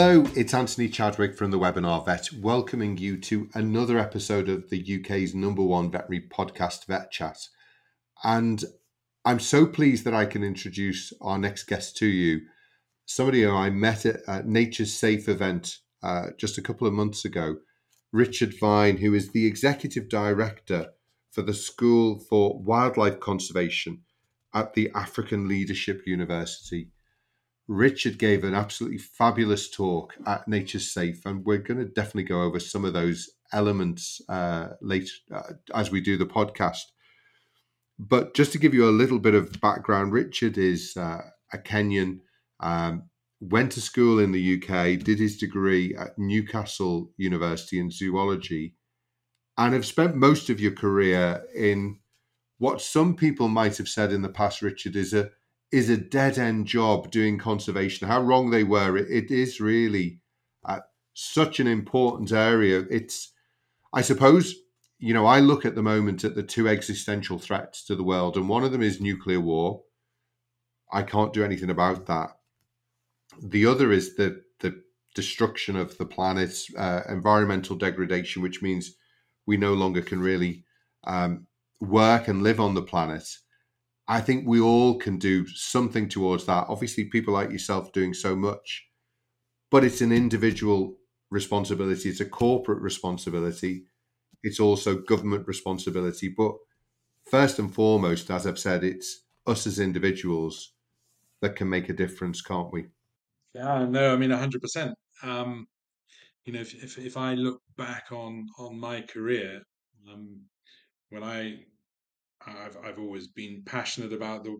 Hello, it's Anthony Chadwick from the Webinar Vet, welcoming you to another episode of the UK's number one veterinary podcast, Vet Chat. And I'm so pleased that I can introduce our next guest to you. Somebody who I met at Nature's Safe event uh, just a couple of months ago, Richard Vigne, who is the executive director for the School for Wildlife Conservation at the African Leadership University. Richard gave an absolutely fabulous talk at Nature's Safe, and we're going to definitely go over some of those elements uh, later uh, as we do the podcast. But just to give you a little bit of background, Richard is uh, a Kenyan, um, went to school in the UK, did his degree at Newcastle University in zoology, and have spent most of your career in what some people might have said in the past, Richard, is a is a dead end job doing conservation. How wrong they were. it, it is really uh, such an important area. It's, I suppose, you know, I look at the moment at the two existential threats to the world, and one of them is nuclear war. I can't do anything about that. The other is the the destruction of the planet's uh, environmental degradation, which means we no longer can really um, work and live on the planet. I think we all can do something towards that. Obviously, people like yourself doing so much, but it's an individual responsibility, it's a corporate responsibility, it's also government responsibility. But first and foremost, as I've said, it's us as individuals that can make a difference, can't we? Yeah, no, I mean, 100%. Um, you know, if, if, if I look back on, on my career, um, when I I've I've always been passionate about the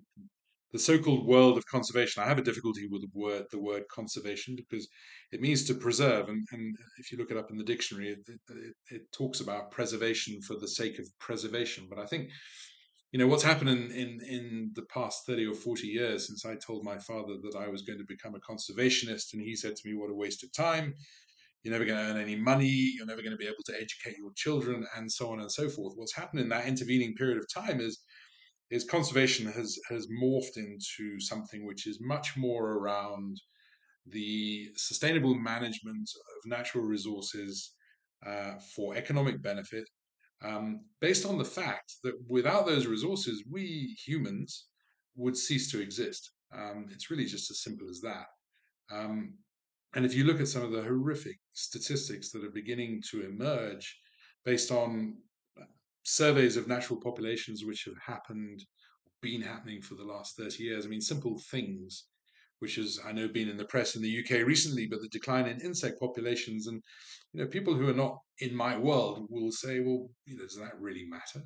the so-called world of conservation. I have a difficulty with the word the word conservation because it means to preserve, and, and if you look it up in the dictionary, it, it, it talks about preservation for the sake of preservation. But I think you know what's happened in, in in the past 30 or 40 years since i told my father that i was going to become a conservationist and he said to me what a waste of time you're never going to earn any money. You're never going to be able to educate your children, and so on and so forth. What's happened in that intervening period of time is is conservation has has morphed into something which is much more around the sustainable management of natural resources uh, for economic benefit, um, based on the fact that without those resources, we humans would cease to exist. Um, it's really just as simple as that. Um, and if you look at some of the horrific statistics that are beginning to emerge based on uh, surveys of natural populations which have happened, been happening for the last 30 years, I mean, simple things, which has, I know, been in the press in the UK recently, but the decline in insect populations. And, you know, people who are not in my world will say, well, you know, does that really matter?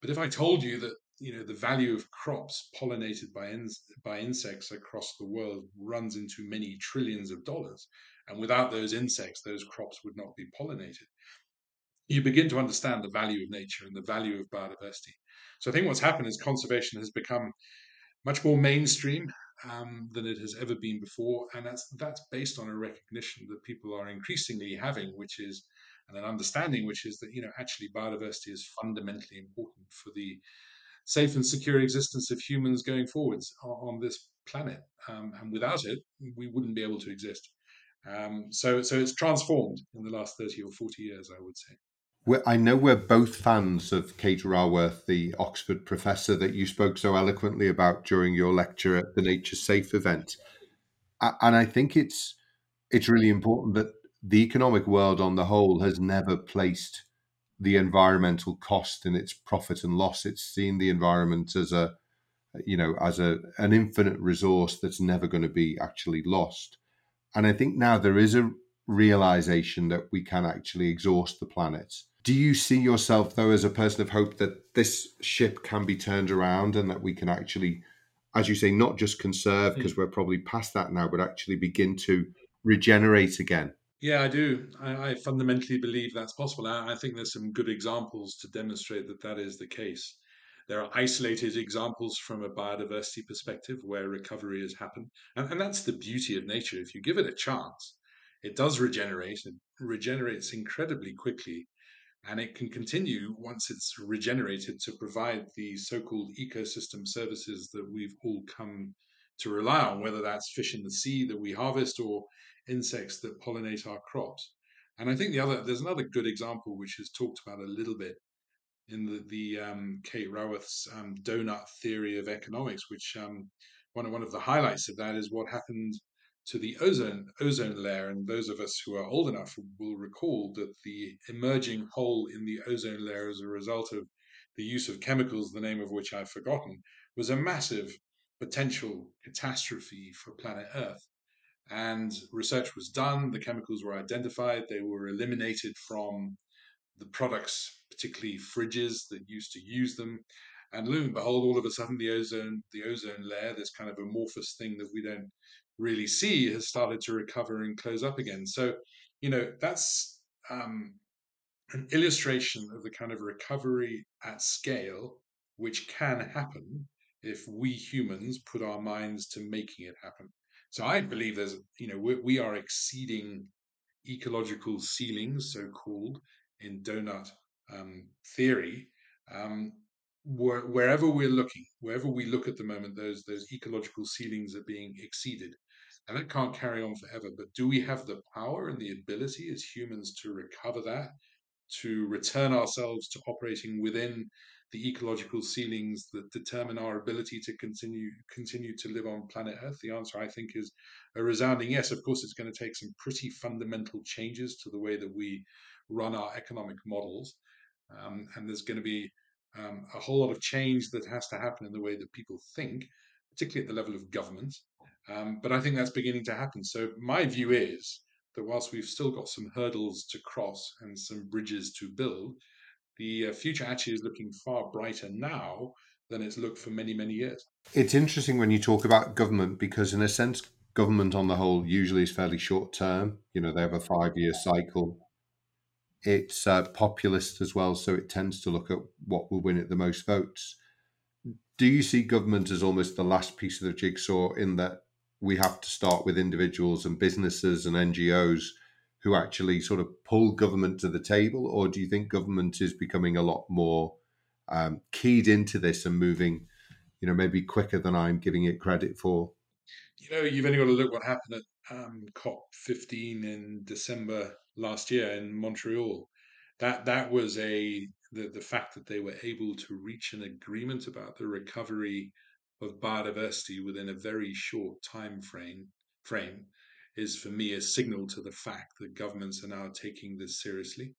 But if I told you that you know the value of crops pollinated by in, by insects across the world runs into many trillions of dollars. And without those insects those crops would not be pollinated. You begin to understand the value of nature and the value of biodiversity. So i think what's happened is conservation has become much more mainstream um, than it has ever been before. And that's that's based on a recognition that people are increasingly having which is and an understanding which is that you know actually biodiversity is fundamentally important for the safe and secure existence of humans going forwards on, this planet. Um, and without it, we wouldn't be able to exist. Um, so, so it's transformed in the last 30 or 40 years, I would say. We're, I know we're both fans of Kate Raworth, the Oxford professor that you spoke so eloquently about during your lecture at the Nature Safe event. And I think it's it's really important that the economic world on the whole has never placed the environmental cost in its profit and loss. It's seen the environment as a, you know, as a an infinite resource that's never going to be actually lost. And I think now there is a realization that we can actually exhaust the planet. Do you see yourself though as a person of hope that this ship can be turned around and that we can actually, as you say, not just conserve hmm. because we're probably past that now, but actually begin to regenerate again? Yeah, I do. I, I fundamentally believe that's possible. I, I think there's some good examples to demonstrate that that is the case. There are isolated examples from a biodiversity perspective where recovery has happened. And, and that's the beauty of nature. If you give it a chance, it does regenerate. It regenerates incredibly quickly. And it can continue once it's regenerated to provide the so called ecosystem services that we've all come to rely on, whether that's fish in the sea that we harvest or insects that pollinate our crops. And I think the other there's another good example which is talked about a little bit in the the um, Kate Raworth's um, donut theory of economics, which um, one of one of the highlights of that is what happened to the ozone ozone layer. And those of us who are old enough will recall that the emerging hole in the ozone layer as a result of the use of chemicals, the name of which I've forgotten, was a massive potential catastrophe for planet Earth. And research was done, the chemicals were identified, they were eliminated from the products, particularly fridges that used to use them. And lo and behold, all of a sudden, the ozone, the ozone layer, this kind of amorphous thing that we don't really see, has started to recover and close up again. So, you know, that's um, an illustration of the kind of recovery at scale which can happen if we humans put our minds to making it happen. So I believe there's, you know, we, we are exceeding ecological ceilings, so called, in donut um, theory. Um, wh- wherever we're looking, wherever we look at the moment, those those ecological ceilings are being exceeded, and that can't carry on forever. But do we have the power and the ability as humans to recover that, to return ourselves to operating within the ecological ceilings that determine our ability to continue continue to live on planet Earth? The answer, I think, is a resounding yes. Of course, it's going to take some pretty fundamental changes to the way that we run our economic models, um, and there's going to be um, a whole lot of change that has to happen in the way that people think, particularly at the level of government. Um, but I think that's beginning to happen. So my view is that whilst we've still got some hurdles to cross and some bridges to build, the uh, future actually is looking far brighter now than it's looked for many, many years. It's interesting when you talk about government because, in a sense, government on the whole usually is fairly short term. You know, they have a five year cycle. It's uh, populist as well, so it tends to look at what will win it the most votes. Do you see government as almost the last piece of the jigsaw in that we have to start with individuals and businesses and NGOs who actually sort of pull government to the table, or do you think government is becoming a lot more um, keyed into this and moving, you know, maybe quicker than I'm giving it credit for? You know, you've only got to look what happened at um, COP15 in December last year in Montreal. That that was a the the fact that they were able to reach an agreement about the recovery of biodiversity within a very short time frame frame is for me a signal to the fact that governments are now taking this seriously.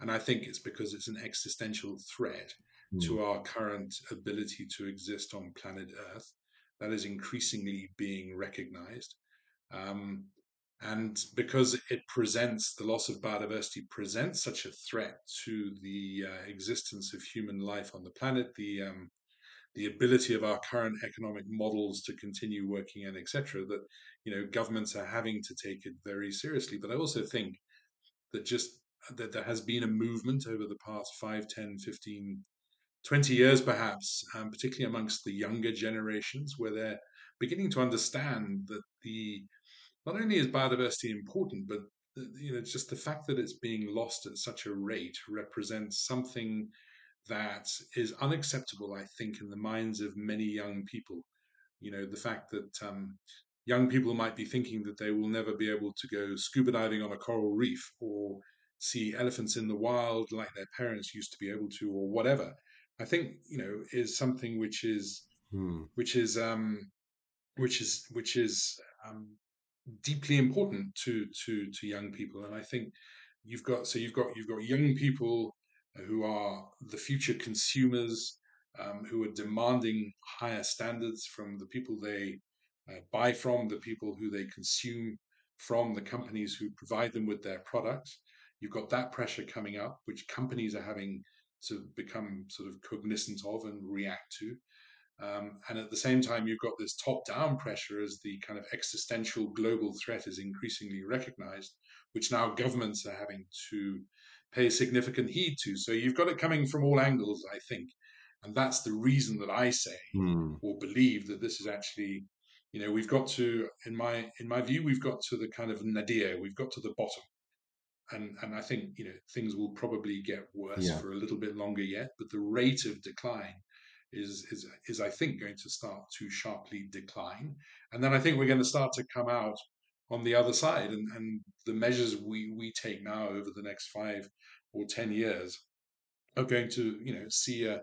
And I think it's because it's an existential threat mm. to our current ability to exist on planet Earth that is increasingly being recognized. Um, and because it presents the loss of biodiversity presents such a threat to the uh, existence of human life on the planet, the um, the ability of our current economic models to continue working and etc that you know governments are having to take it very seriously but i also think that just that there has been a movement over the past 5 10 15 20 years perhaps um, particularly amongst the younger generations where they're beginning to understand that the not only is biodiversity important but you know just the fact that it's being lost at such a rate represents something that is unacceptable, I think, in the minds of many young people. You know, the fact that um, young people might be thinking that they will never be able to go scuba diving on a coral reef or see elephants in the wild like their parents used to be able to, or whatever. I think you know is something which is hmm. which is um, which is which is um, deeply important to to to young people, and I think you've got so you've got you've got young people who are the future consumers, um, who are demanding higher standards from the people they uh, buy from, the people who they consume from, the companies who provide them with their products. You've got that pressure coming up, which companies are having to become sort of cognizant of and react to. Um, and at the same time, you've got this top down pressure as the kind of existential global threat is increasingly recognized, which now governments are having to pay significant heed to. So you've got it coming from all angles, I think. And that's the reason that I say mm. or believe that this is actually, you know, we've got to, in my in my view, we've got to the kind of nadir, we've got to the bottom. And and I think, you know, things will probably get worse yeah. for a little bit longer yet, but the rate of decline is is is I think going to start to sharply decline, and then I think we're going to start to come out on the other side, and and the measures we we take now over the next five or ten years are going to you know see a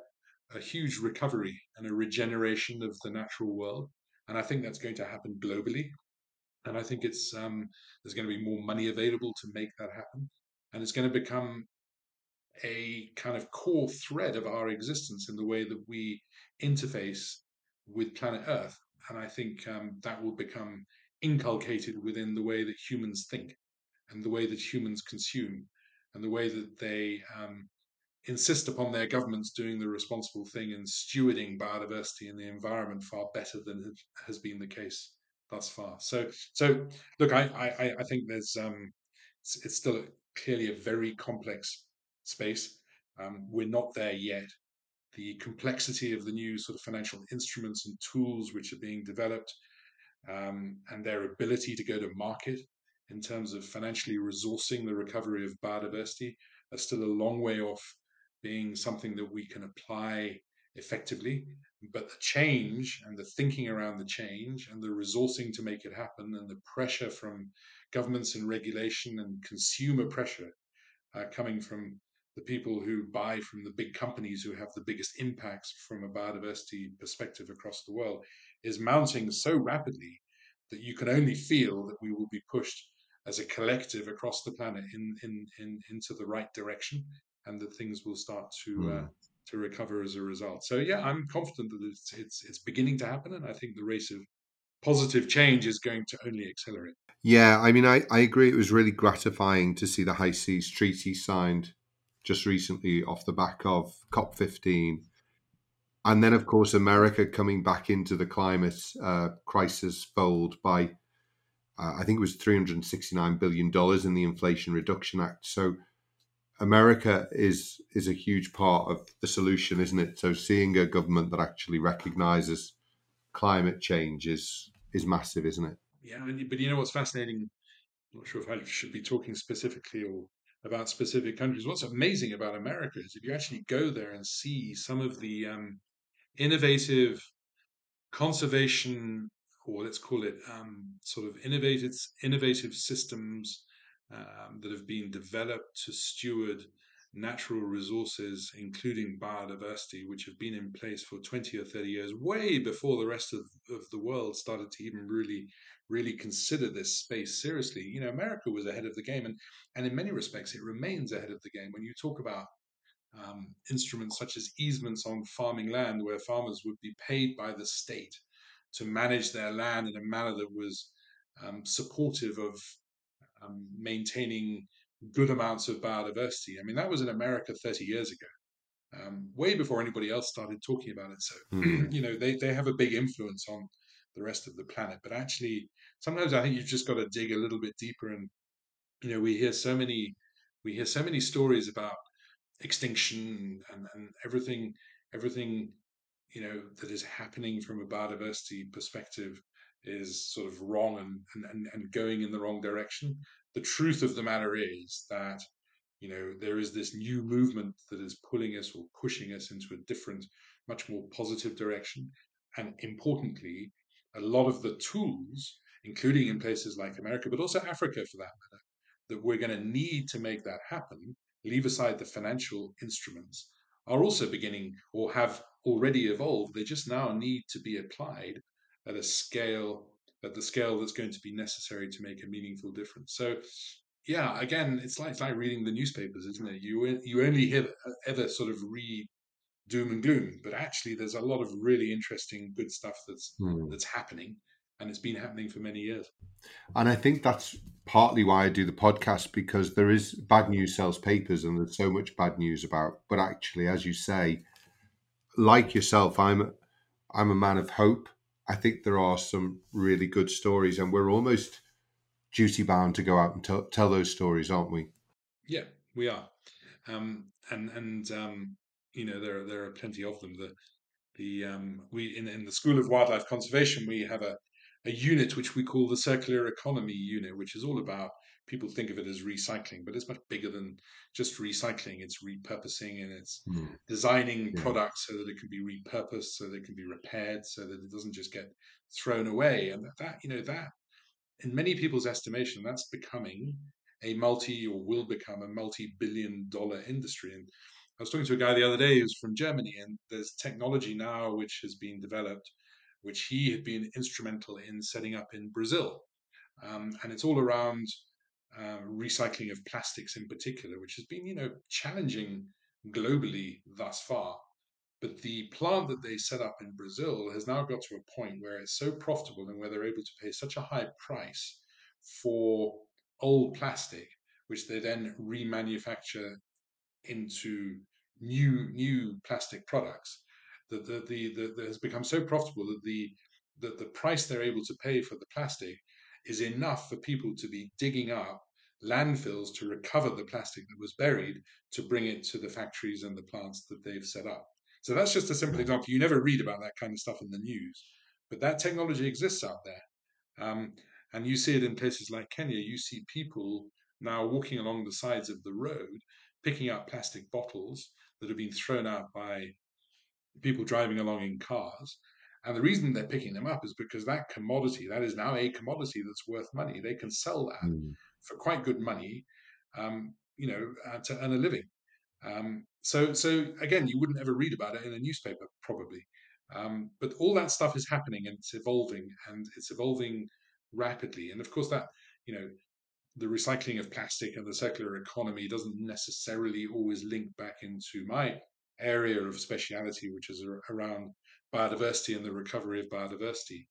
a huge recovery and a regeneration of the natural world, and I think that's going to happen globally, and I think it's um, there's going to be more money available to make that happen, and it's going to become a kind of core thread of our existence in the way that we interface with planet Earth. And I think um, that will become inculcated within the way that humans think and the way that humans consume and the way that they um, insist upon their governments doing the responsible thing and stewarding biodiversity and the environment far better than has been the case thus far. So, so look, I, I, I think there's um, it's, it's still clearly a very complex space. Um, we're not there yet. The complexity of the new sort of financial instruments and tools which are being developed um, and their ability to go to market in terms of financially resourcing the recovery of biodiversity are still a long way off being something that we can apply effectively. But the change and the thinking around the change and the resourcing to make it happen and the pressure from governments and regulation and consumer pressure uh, coming from the people who buy from the big companies who have the biggest impacts from a biodiversity perspective across the world is mounting so rapidly that you can only feel that we will be pushed as a collective across the planet in, in, in into the right direction and that things will start to mm. uh, to recover as a result. So yeah, I'm confident that it's, it's it's beginning to happen, and I think the race of positive change is going to only accelerate. Yeah, I mean, I, I agree. It was really gratifying to see the High Seas Treaty signed just recently off the back of COP15. And then, of course, America coming back into the climate uh, crisis fold by, uh, I think it was $369 billion in the Inflation Reduction Act. So, America is is a huge part of the solution, isn't it? So, seeing a government that actually recognizes climate change is is massive, isn't it? Yeah, but you know what's fascinating? I'm not sure if I should be talking specifically or about specific countries. What's amazing about America is if you actually go there and see some of the um, innovative conservation, or let's call it um, sort of innovative innovative systems um, that have been developed to steward natural resources, including biodiversity, which have been in place for 20 or 30 years, way before the rest of, of the world started to even really really consider this space seriously. You know, America was ahead of the game, and and in many respects, it remains ahead of the game. When you talk about um, instruments such as easements on farming land, where farmers would be paid by the state to manage their land in a manner that was um, supportive of um, maintaining good amounts of biodiversity. I mean, that was in America 30 years ago. Um, way before anybody else started talking about it. So, mm. you know, they, they have a big influence on the rest of the planet. But actually, sometimes I think you've just got to dig a little bit deeper. And you know, we hear so many we hear so many stories about extinction and, and everything everything you know that is happening from a biodiversity perspective is sort of wrong and, and, and going in the wrong direction. The truth of the matter is that you know there is this new movement that is pulling us or pushing us into a different, much more positive direction. And importantly, a lot of the tools, including in places like America, but also Africa for that matter, that we're going to need to make that happen, leave aside the financial instruments, are also beginning or have already evolved. They just now need to be applied at a scale, at the scale that's going to be necessary to make a meaningful difference. So, yeah, again, it's like, it's like reading the newspapers, isn't it? You you only hear, ever sort of read doom and gloom, but actually there's a lot of really interesting, good stuff that's hmm. that's happening, and it's been happening for many years. And I think that's partly why I do the podcast because there is bad news sells papers, and there's so much bad news about. But actually, as you say, like yourself, I'm I'm a man of hope. I think there are some really good stories, and we're almost duty bound to go out and t- tell those stories, aren't we? Yeah, we are. Um, and and um, you know there there are plenty of them. The the um, we in, in the School of Wildlife Conservation we have a a unit which we call the circular economy unit, which is all about people think of it as recycling, but it's much bigger than just recycling. It's repurposing and it's mm. designing yeah. products so that it can be repurposed, so that it can be repaired, so that it doesn't just get thrown away. And that, you know, that in many people's estimation, that's becoming a multi or will become a multi-billion dollar industry. And I was talking to a guy the other day who's from Germany, and there's technology now which has been developed, which he had been instrumental in setting up in Brazil. Um, and it's all around uh, recycling of plastics in particular, which has been, you know, challenging globally thus far. But the plant that they set up in Brazil has now got to a point where it's so profitable and where they're able to pay such a high price for old plastic, which they then remanufacture into new new plastic products, that the, the, the, that has become so profitable that the that the price they're able to pay for the plastic is enough for people to be digging up landfills to recover the plastic that was buried to bring it to the factories and the plants that they've set up. So that's just a simple example. You never read about that kind of stuff in the news, but that technology exists out there. Um, and you see it in places like Kenya. You see people now walking along the sides of the road, picking up plastic bottles that have been thrown out by people driving along in cars. And the reason they're picking them up is because that commodity, that is now a commodity that's worth money. They can sell that mm. for quite good money, um, you know, uh, to earn a living. Um, so, so again, you wouldn't ever read about it in a newspaper, probably. Um, but all that stuff is happening and it's evolving, and it's evolving rapidly. And of course, that you know, the recycling of plastic and the circular economy doesn't necessarily always link back into my area of speciality, which is around biodiversity and the recovery of biodiversity.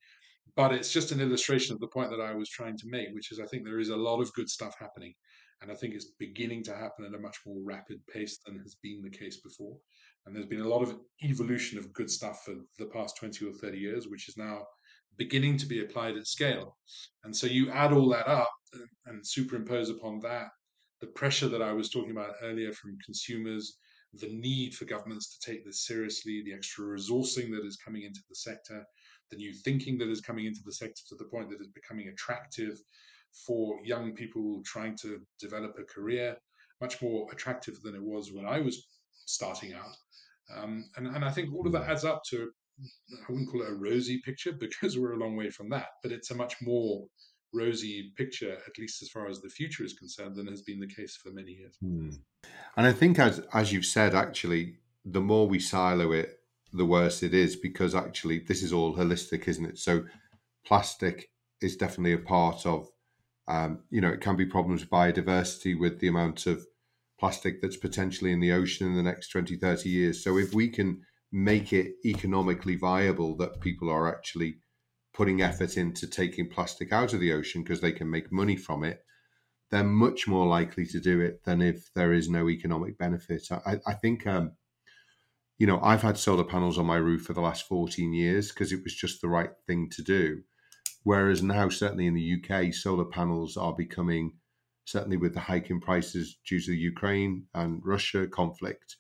But it's just an illustration of the point that I was trying to make, which is I think there is a lot of good stuff happening. And I think it's beginning to happen at a much more rapid pace than has been the case before. And there's been a lot of evolution of good stuff for the past 20 or 30 years, which is now beginning to be applied at scale. And so you add all that up and, superimpose upon that the pressure that I was talking about earlier from consumers, the need for governments to take this seriously, the extra resourcing that is coming into the sector, the new thinking that is coming into the sector to the point that it's becoming attractive for young people trying to develop a career, much more attractive than it was when I was starting out. Um, and, and I think all of that adds up to, I wouldn't call it a rosy picture because we're a long way from that, but it's a much more rosy picture, at least as far as the future is concerned, than has been the case for many years. Hmm. And I think, as as you've said, actually, the more we silo it, the worse it is because actually this is all holistic, isn't it? So plastic is definitely a part of. Um, you know, it can be problems with biodiversity with the amount of plastic that's potentially in the ocean in the next 20, 30 years. So if we can make it economically viable that people are actually putting effort into taking plastic out of the ocean because they can make money from it, they're much more likely to do it than if there is no economic benefit. I, I think, um, you know, I've had solar panels on my roof for the last 14 years because it was just the right thing to do. Whereas now, certainly in the UK, solar panels are becoming, certainly with the hike in prices due to the Ukraine and Russia conflict,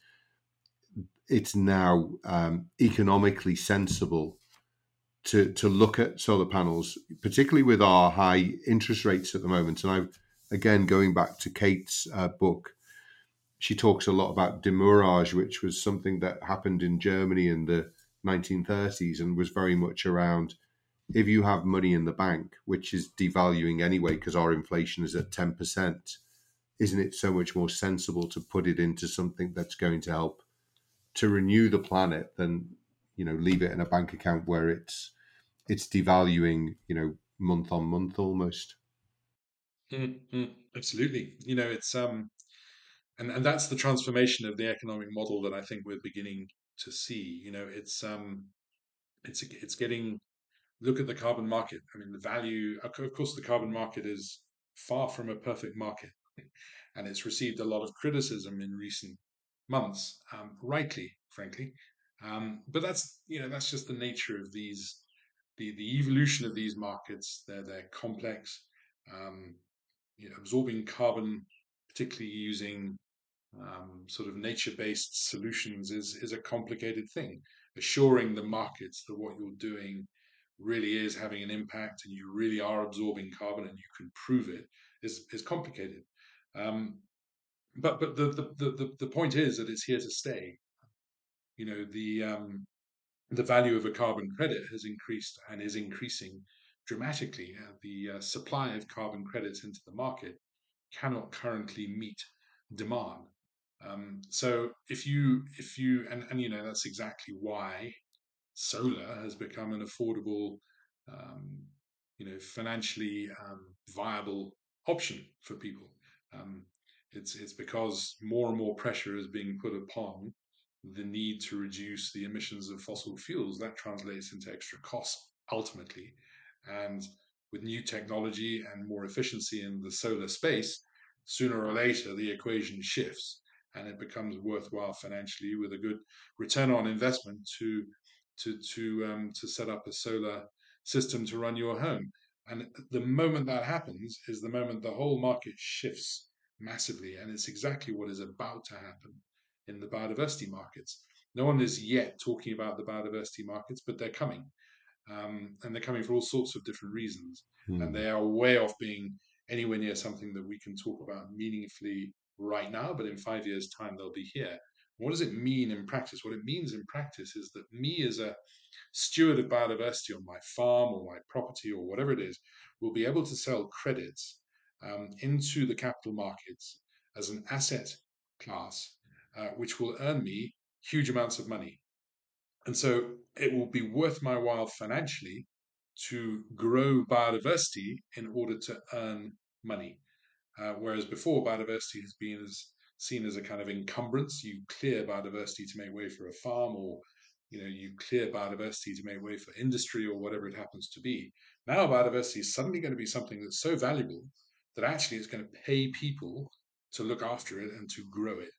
it's now um, economically sensible to to look at solar panels, particularly with our high interest rates at the moment. And I, again, going back to Kate's uh, book, she talks a lot about demurrage, which was something that happened in Germany in the 1930s and was very much around if you have money in the bank, which is devaluing anyway because our inflation is at 10%, isn't it so much more sensible to put it into something that's going to help to renew the planet than you know leave it in a bank account where it's it's devaluing you know month on month almost. Mm-hmm. absolutely. You know it's um and and that's the transformation of the economic model that i think we're beginning to see. You know it's um it's it's getting look at the carbon market. I mean the value of course the carbon market is far from a perfect market and it's received a lot of criticism in recent months um, rightly frankly um, but that's you know that's just the nature of these the the evolution of these markets. They're they're complex. Um, you know, absorbing carbon, particularly using um, sort of nature-based solutions, is is a complicated thing. Assuring the markets that what you're doing really is having an impact and you really are absorbing carbon and you can prove it is is complicated. Um, but but the, the the the point is that it's here to stay. You know the um, the value of a carbon credit has increased and is increasing dramatically. Uh, the uh, supply of carbon credits into the market cannot currently meet demand. Um, so if you if you and, and you know that's exactly why solar has become an affordable, um, you know, financially um, viable option for people. Um, it's it's because more and more pressure is being put upon the need to reduce the emissions of fossil fuels. That translates into extra costs ultimately, and with new technology and more efficiency in the solar space, sooner or later the equation shifts and it becomes worthwhile financially with a good return on investment to to to um, to set up a solar system to run your home. And the moment that happens is the moment the whole market shifts massively, and it's exactly what is about to happen in the biodiversity markets. No one is yet talking about the biodiversity markets, but they're coming, um, and they're coming for all sorts of different reasons, hmm. and they are way off being anywhere near something that we can talk about meaningfully right now. But in five years' time, they'll be here. What does it mean in practice? What it means in practice is that me as a steward of biodiversity on my farm or my property or whatever it is will be able to sell credits um, into the capital markets as an asset class, uh, which will earn me huge amounts of money. And so it will be worth my while financially to grow biodiversity in order to earn money. Uh, whereas before, biodiversity has been as seen as a kind of encumbrance. You clear biodiversity to make way for a farm, or you know, you clear biodiversity to make way for industry or whatever it happens to be. Now, biodiversity is suddenly going to be something that's so valuable that actually it's going to pay people to look after it and to grow it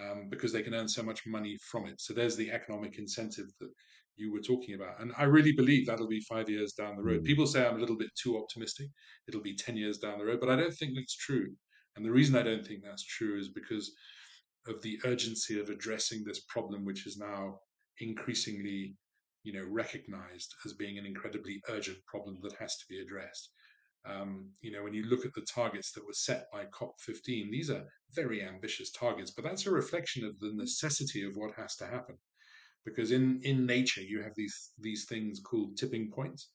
um, because they can earn so much money from it. So there's the economic incentive that you were talking about. And I really believe that'll be five years down the road. Mm. People say I'm a little bit too optimistic. It'll be 10 years down the road, but I don't think that's true. And the reason I don't think that's true is because of the urgency of addressing this problem, which is now increasingly, you know, recognized as being an incredibly urgent problem that has to be addressed. Um, you know, when you look at the targets that were set by COP15, these are very ambitious targets, but that's a reflection of the necessity of what has to happen. Because in, in nature, you have these these things called tipping points.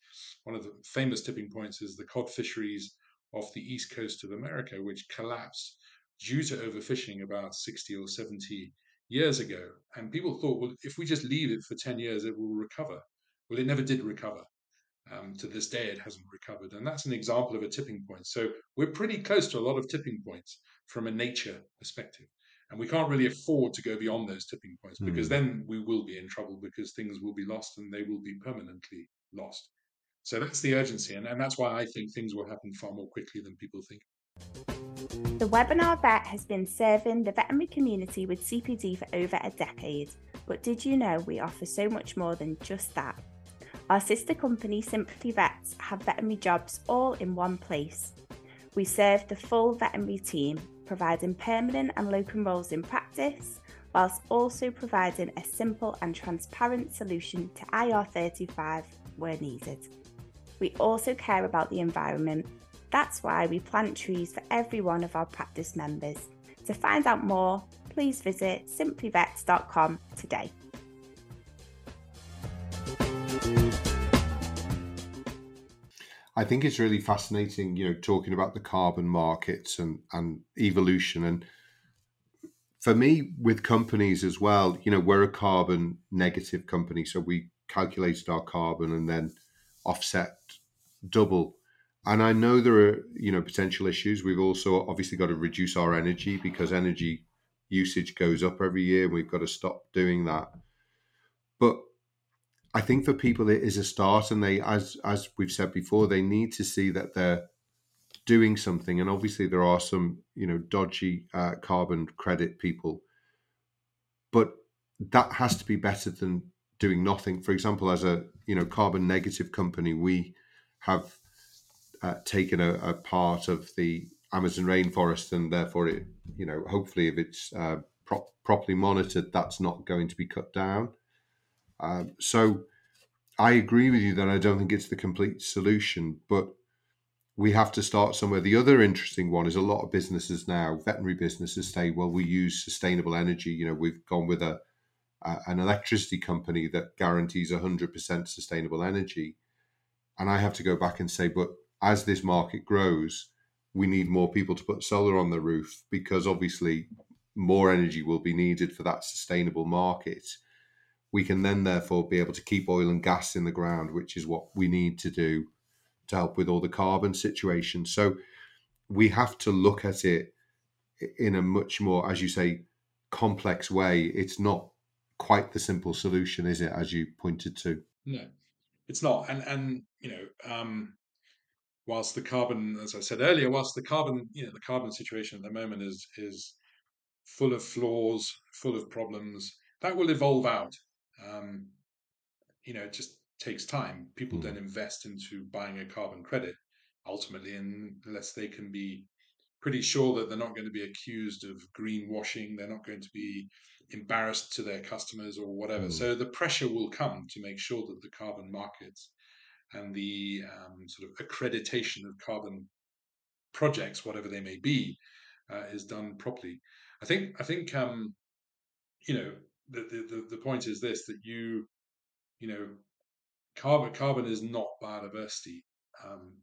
One of the famous tipping points is the cod fisheries off the east coast of America, which collapsed due to overfishing about 60 or 70 years ago. And people thought, well, if we just leave it for 10 years, it will recover. Well, it never did recover. Um, to this day, it hasn't recovered. And that's an example of a tipping point. So we're pretty close to a lot of tipping points from a nature perspective. And we can't really afford to go beyond those tipping points because mm. then we will be in trouble because things will be lost and they will be permanently lost. So that's the urgency, and, and that's why I think things will happen far more quickly than people think. The webinar vet has been serving the veterinary community with CPD for over a decade, but did you know we offer so much more than just that? Our sister company, Simply Vets, have veterinary jobs all in one place. We serve the full veterinary team, providing permanent and locum roles in practice, whilst also providing a simple and transparent solution to IR35 where needed. We also care about the environment. That's why we plant trees for every one of our practice members. To find out more, please visit simplyvets.com today. I think it's really fascinating, you know, talking about the carbon markets and, and evolution. And for me, with companies as well, you know, we're a carbon negative company. So we calculated our carbon and then offset double. And I know there are, you know, potential issues. We've also obviously got to reduce our energy because energy usage goes up every year. We've got to stop doing that. But I think for people it is a start, and they, as as we've said before, they need to see that they're doing something. And obviously, there are some, you know, dodgy uh, carbon credit people, but that has to be better than doing nothing. For example, as a you know carbon negative company, we have uh, taken a, a, part of the Amazon rainforest, and therefore, it you know hopefully, if it's uh, properly monitored, that's not going to be cut down. Um, so, I agree with you that I don't think it's the complete solution, but we have to start somewhere. The other interesting one is a lot of businesses now, veterinary businesses say, well, we use sustainable energy. You know, we've gone with a, a an electricity company that guarantees 100% sustainable energy. And I have to go back and say, but as this market grows, we need more people to put solar on the roof because obviously more energy will be needed for that sustainable market. We can then therefore be able to keep oil and gas in the ground, which is what we need to do to help with all the carbon situation. So we have to look at it in a much more, as you say, complex way. It's not quite the simple solution, is it? As you pointed to. No, it's not. And and you know, um, whilst the carbon, as I said earlier, whilst the carbon, you know, the carbon situation at the moment is is full of flaws, full of problems, that will evolve out. Um, you know, it just takes time. People mm. don't invest into buying a carbon credit ultimately, unless they can be pretty sure that they're not going to be accused of greenwashing. They're not going to be embarrassed to their customers or whatever. Mm. So the pressure will come to make sure that the carbon markets and the um, sort of accreditation of carbon projects, whatever they may be, uh, is done properly. I think I think um, you know the, the the point is this that you you know carbon carbon is not biodiversity. Um,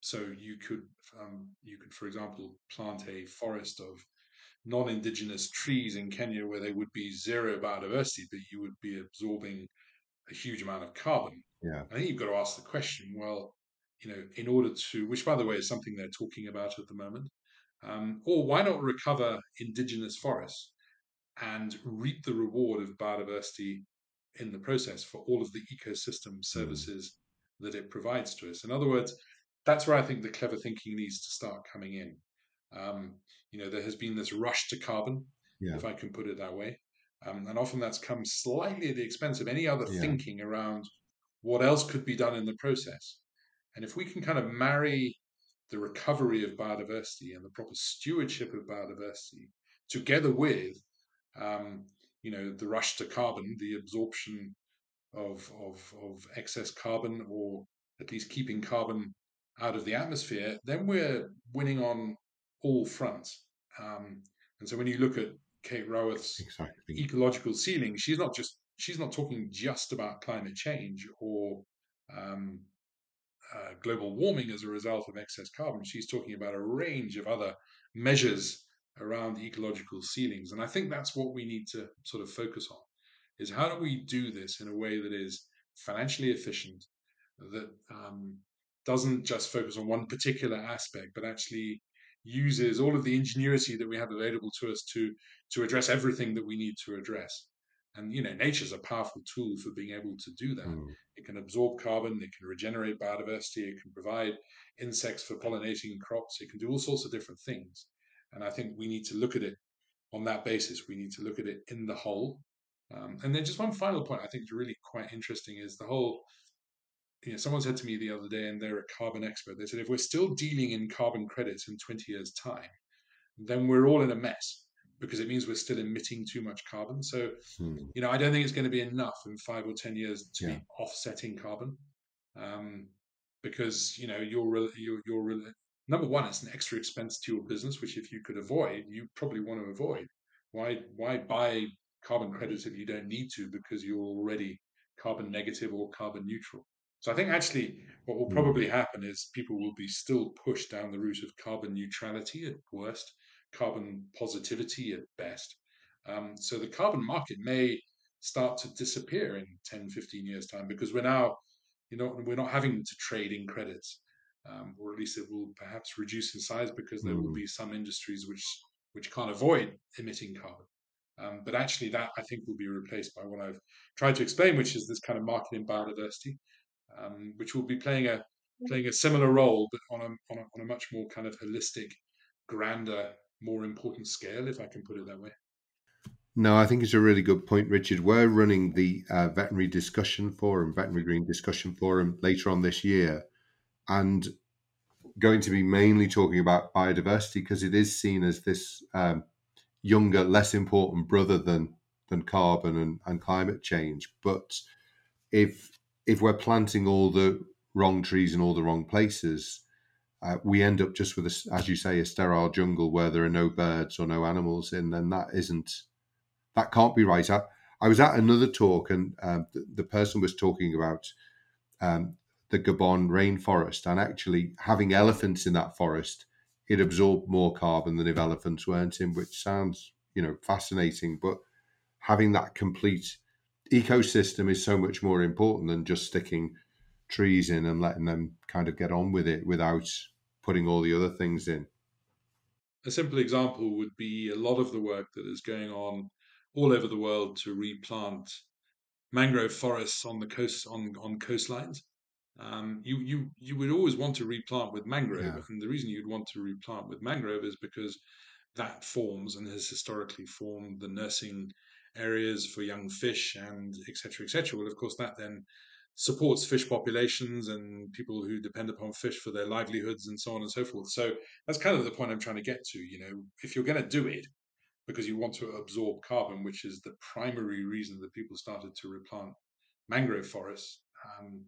so you could um, you could for example plant a forest of non-indigenous trees in Kenya where there would be zero biodiversity, but you would be absorbing a huge amount of carbon. Yeah. I think you've got to ask the question, well, you know, in order to, which by the way is something they're talking about at the moment, um, or why not recover indigenous forests and reap the reward of biodiversity in the process for all of the ecosystem mm. services mm. that it provides to us? In other words, that's where I think the clever thinking needs to start coming in. Um, you know, there has been this rush to carbon, yeah. if I can put it that way. Um, and often that's come slightly at the expense of any other yeah. thinking around what else could be done in the process. And if we can kind of marry the recovery of biodiversity and the proper stewardship of biodiversity together with um, you know the rush to carbon the absorption of, of, of excess carbon or at least keeping carbon out of the atmosphere then we're winning on all fronts um, and so when you look at kate raworth's exactly. ecological ceiling she's not just she's not talking just about climate change or um, uh, global warming as a result of excess carbon. She's talking about a range of other measures around ecological ceilings. And I think that's what we need to sort of focus on is how do we do this in a way that is financially efficient, that um, doesn't just focus on one particular aspect, but actually uses all of the ingenuity that we have available to us to to address everything that we need to address. And you know, nature's a powerful tool for being able to do that. Mm. It can absorb carbon, it can regenerate biodiversity, it can provide insects for pollinating crops, it can do all sorts of different things. And I think we need to look at it on that basis. We need to look at it in the whole. Um, and then just one final point I think is really quite interesting is the whole. You know, someone said to me the other day, and they're a carbon expert. They said if we're still dealing in carbon credits in 20 years' time, then we're all in a mess because it means we're still emitting too much carbon. So, hmm. you know, I don't think it's going to be enough in five or ten years to yeah. be offsetting carbon, um, because you know you're you're, you're number one, it's an extra expense to your business, which if you could avoid, you probably want to avoid. Why why buy carbon credits if you don't need to because you're already carbon negative or carbon neutral? So I think actually what will hmm. probably happen is people will be still pushed down the route of carbon neutrality at worst carbon positivity at best. Um, so the carbon market may start to disappear in 10, 15 years' time because we're now, you know, we're not having to trade in credits, um, or at least it will perhaps reduce in size because there mm. will be some industries which which can't avoid emitting carbon. Um, but actually, that I think will be replaced by what I've tried to explain, which is this kind of market in biodiversity, um, which will be playing a playing a similar role, but on a, on a on a much more kind of holistic, grander more important scale, if I can put it that way. No, I think it's a really good point, Richard. We're running the uh, Veterinary Discussion Forum, Veterinary Green Discussion Forum later on this year, and going to be mainly talking about biodiversity because it is seen as this um, younger, less important brother than than carbon and, and climate change. But if if we're planting all the wrong trees in all the wrong places, uh, we end up just with, a, as you say, a sterile jungle where there are no birds or no animals in. Then that isn't, that can't be right. I, I was at another talk, and um, the, the, person was talking about um, the Gabon rainforest, and actually having elephants in that forest, it absorbed more carbon than if elephants weren't in, which sounds, you know, fascinating. But having that complete ecosystem is so much more important than just sticking trees in and letting them kind of get on with it without putting all the other things in. A simple example would be a lot of the work that is going on all over the world to replant mangrove forests on the coast on, on coastlines. Um, you you you would always want to replant with mangrove, yeah. and the reason you'd want to replant with mangrove is because that forms and has historically formed the nursing areas for young fish and etc etc. Well, of course, that then supports fish populations and people who depend upon fish for their livelihoods and so on and so forth. So that's kind of the point I'm trying to get to. You know, if you're going to do it because you want to absorb carbon, which is the primary reason that people started to replant mangrove forests, um,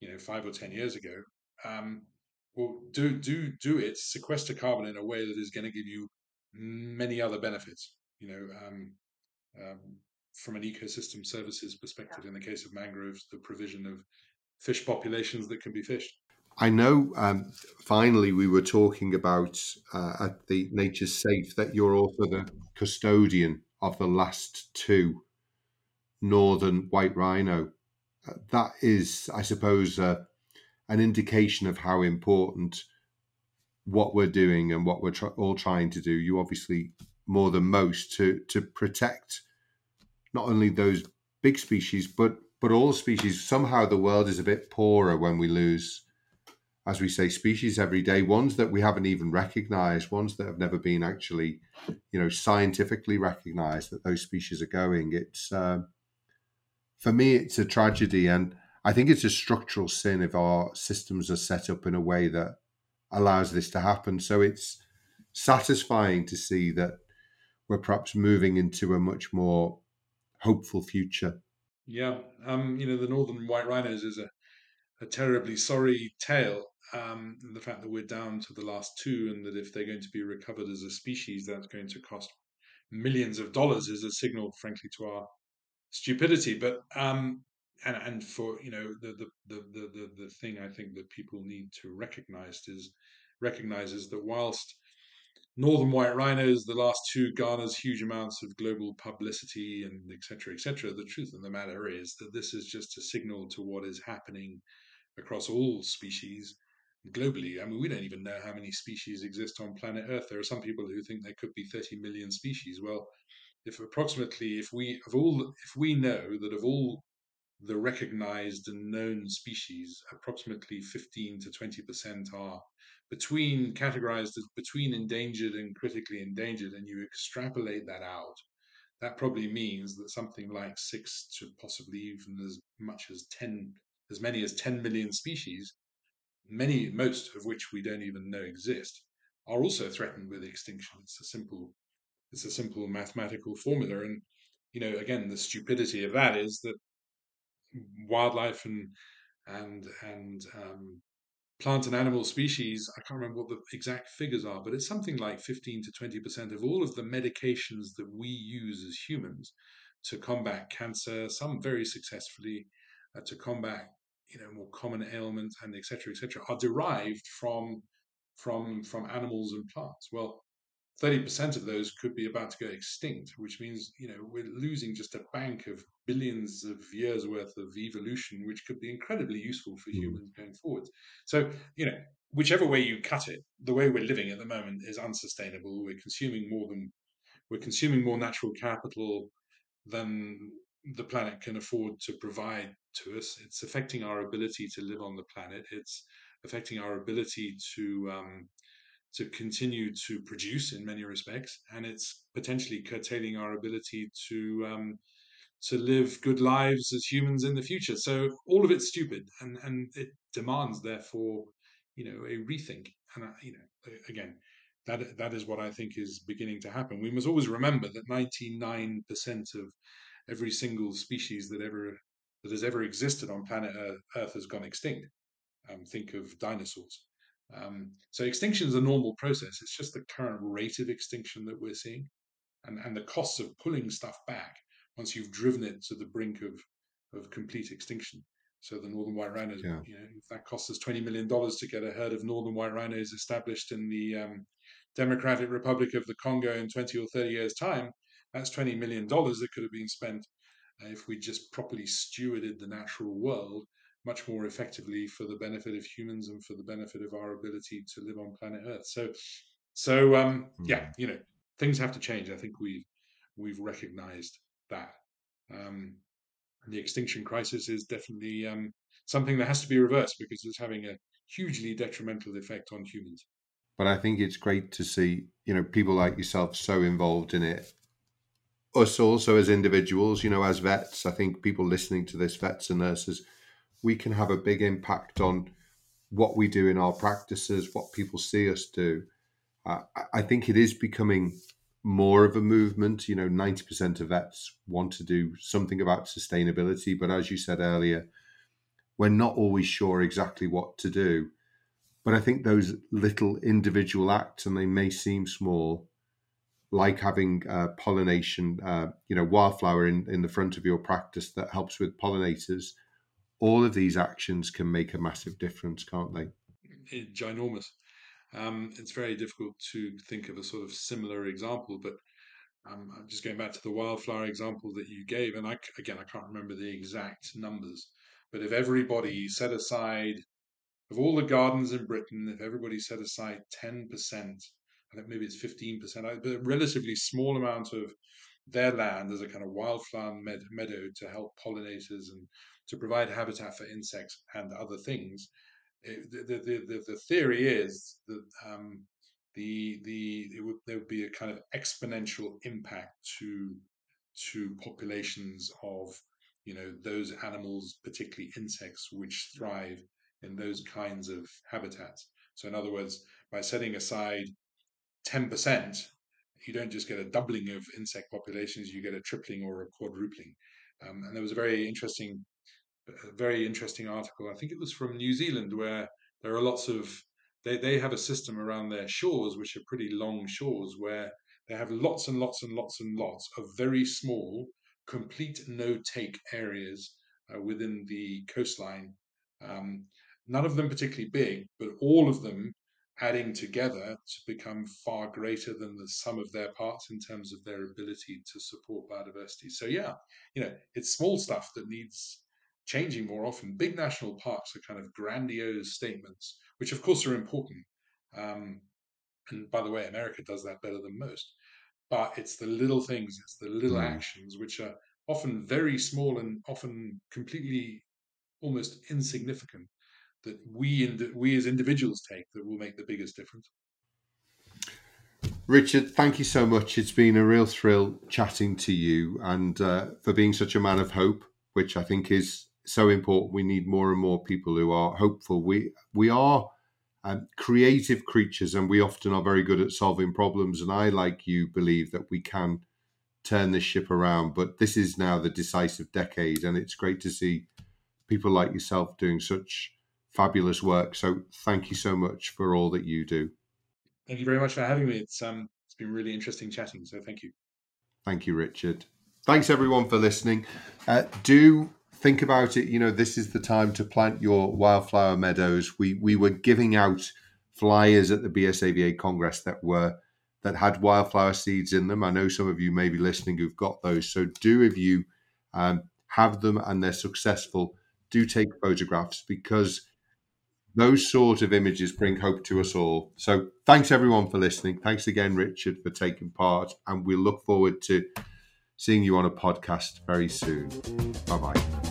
you know, five or ten years ago. Um, well, do do do it. Sequester carbon in a way that is going to give you many other benefits. You know, um, um, from an ecosystem services perspective, in the case of mangroves, the provision of fish populations that can be fished. I know. Um, finally, we were talking about uh, at the Nature Safe that you're also the custodian of the last two northern white rhino. That is, I suppose, uh, an indication of how important what we're doing and what we're tr- all trying to do. You obviously more than most to to protect not only those big species but but all species. Somehow the world is a bit poorer when we lose, as we say, species every day. Ones that we haven't even recognised, ones that have never been actually, you know, scientifically recognised that those species are going. It's uh, for me, it's a tragedy, and I think it's a structural sin if our systems are set up in a way that allows this to happen. So it's satisfying to see that we're perhaps moving into a much more hopeful future. Yeah, um, you know, the northern white rhinos is a, a terribly sorry tale. Um, the fact that we're down to the last two, and that if they're going to be recovered as a species, that's going to cost millions of dollars, is a signal, frankly, to our stupidity. But um, and and for you know the the the the the thing I think that people need to recognize is recognizes that whilst northern white rhinos, the last two garners huge amounts of global publicity and etc. etc. The truth of the matter is that this is just a signal to what is happening across all species globally. I mean, we don't even know how many species exist on planet Earth. There are some people who think there could be 30 million species. Well, if approximately, if we of all, if we know that of all the recognized and known species, approximately 15 to 20 percent are between categorized as between endangered and critically endangered, and you extrapolate that out, that probably means that something like six to possibly even as much as 10, as many as 10 million species, many, most of which we don't even know exist, are also threatened with extinction. It's a simple, it's a simple mathematical formula. And, you know, again, the stupidity of that is that wildlife and, and, and, um, plant and animal species, I can't remember what the exact figures are, but it's something like 15 to 20% of all of the medications that we use as humans to combat cancer, some very successfully, uh, to combat you know more common ailments and etc etc are derived from from from animals and plants well 30% of those could be about to go extinct, which means, you know, we're losing just a bank of billions of years worth of evolution, which could be incredibly useful for mm. humans going forward. So, you know, whichever way you cut it, the way we're living at the moment is unsustainable. We're consuming more than we're consuming more natural capital than the planet can afford to provide to us. It's affecting our ability to live on the planet. It's affecting our ability to um, to continue to produce in many respects, and it's potentially curtailing our ability to um, to live good lives as humans in the future. So all of it's stupid, and and it demands therefore, you know, a rethink. And uh, you know, again, that that is what I think is beginning to happen. We must always remember that ninety nine percent of every single species that ever that has ever existed on planet Earth, Earth has gone extinct. Um, think of dinosaurs. Um, so extinction is a normal process. It's just the current rate of extinction that we're seeing, and and the costs of pulling stuff back once you've driven it to the brink of of complete extinction. So the northern white rhinos, yeah. you know, if that costs us twenty million dollars to get a herd of northern white rhinos established in the um, Democratic Republic of the Congo in twenty or thirty years' time, that's twenty million dollars that could have been spent uh, if we just properly stewarded the natural world much more effectively for the benefit of humans and for the benefit of our ability to live on planet Earth. So, so um, mm. yeah, you know, things have to change. I think we've we've recognised that. Um, the extinction crisis is definitely um, something that has to be reversed because it's having a hugely detrimental effect on humans. But I think it's great to see, you know, people like yourself so involved in it. Us also as individuals, you know, as vets, I think people listening to this, vets and nurses, we can have a big impact on what we do in our practices, what people see us do. Uh, I think it is becoming more of a movement. You know, 90% of vets want to do something about sustainability. But as you said earlier, we're not always sure exactly what to do. But I think those little individual acts, and they may seem small, like having uh, pollination, uh, you know, wildflower in, in the front of your practice that helps with pollinators, all of these actions can make a massive difference, can't they? ginormous. Um, it's very difficult to think of a sort of similar example, but um, I'm just going back to the wildflower example that you gave, and I again I can't remember the exact numbers, but if everybody set aside of all the gardens in Britain, if everybody set aside ten percent, I think maybe it's fifteen percent, but a relatively small amount of their land as a kind of wildflower meadow to help pollinators and to provide habitat for insects and other things, the, the, the, the theory is that um, the the would, there would be a kind of exponential impact to to populations of you know those animals, particularly insects, which thrive in those kinds of habitats. So in other words, by setting aside ten percent, you don't just get a doubling of insect populations; you get a tripling or a quadrupling. Um, and there was a very interesting a very interesting article. I think it was from New Zealand, where there are lots of they they have a system around their shores, which are pretty long shores, where they have lots and lots and lots and lots of very small, complete no take areas uh, within the coastline. Um, none of them particularly big, but all of them adding together to become far greater than the sum of their parts in terms of their ability to support biodiversity. So yeah, you know, it's small stuff that needs changing more often. Big national parks are kind of grandiose statements, which of course are important. Um, and by the way, America does that better than most. But it's the little things, it's the little mm. actions, which are often very small and often completely almost insignificant that we we as individuals take that will make the biggest difference. Richard, thank you so much. It's been a real thrill chatting to you and uh, for being such a man of hope, which I think is so important. We need more and more people who are hopeful. We we are um, creative creatures, and we often are very good at solving problems. And I, like you, believe that we can turn this ship around. But this is now the decisive decade, and it's great to see people like yourself doing such fabulous work. So thank you so much for all that you do. Thank you very much for having me. It's um it's been really interesting chatting. So thank you. Thank you, Richard. Thanks everyone for listening. Uh, do think about it. You know, this is the time to plant your wildflower meadows. We we were giving out flyers at the BSAVA Congress that were that had wildflower seeds in them. I know some of you may be listening who've got those. So do if you um, have them and they're successful, do take photographs because those sort of images bring hope to us all. So thanks everyone for listening. Thanks again, Richard, for taking part, and we look forward to seeing you on a podcast very soon. Bye bye.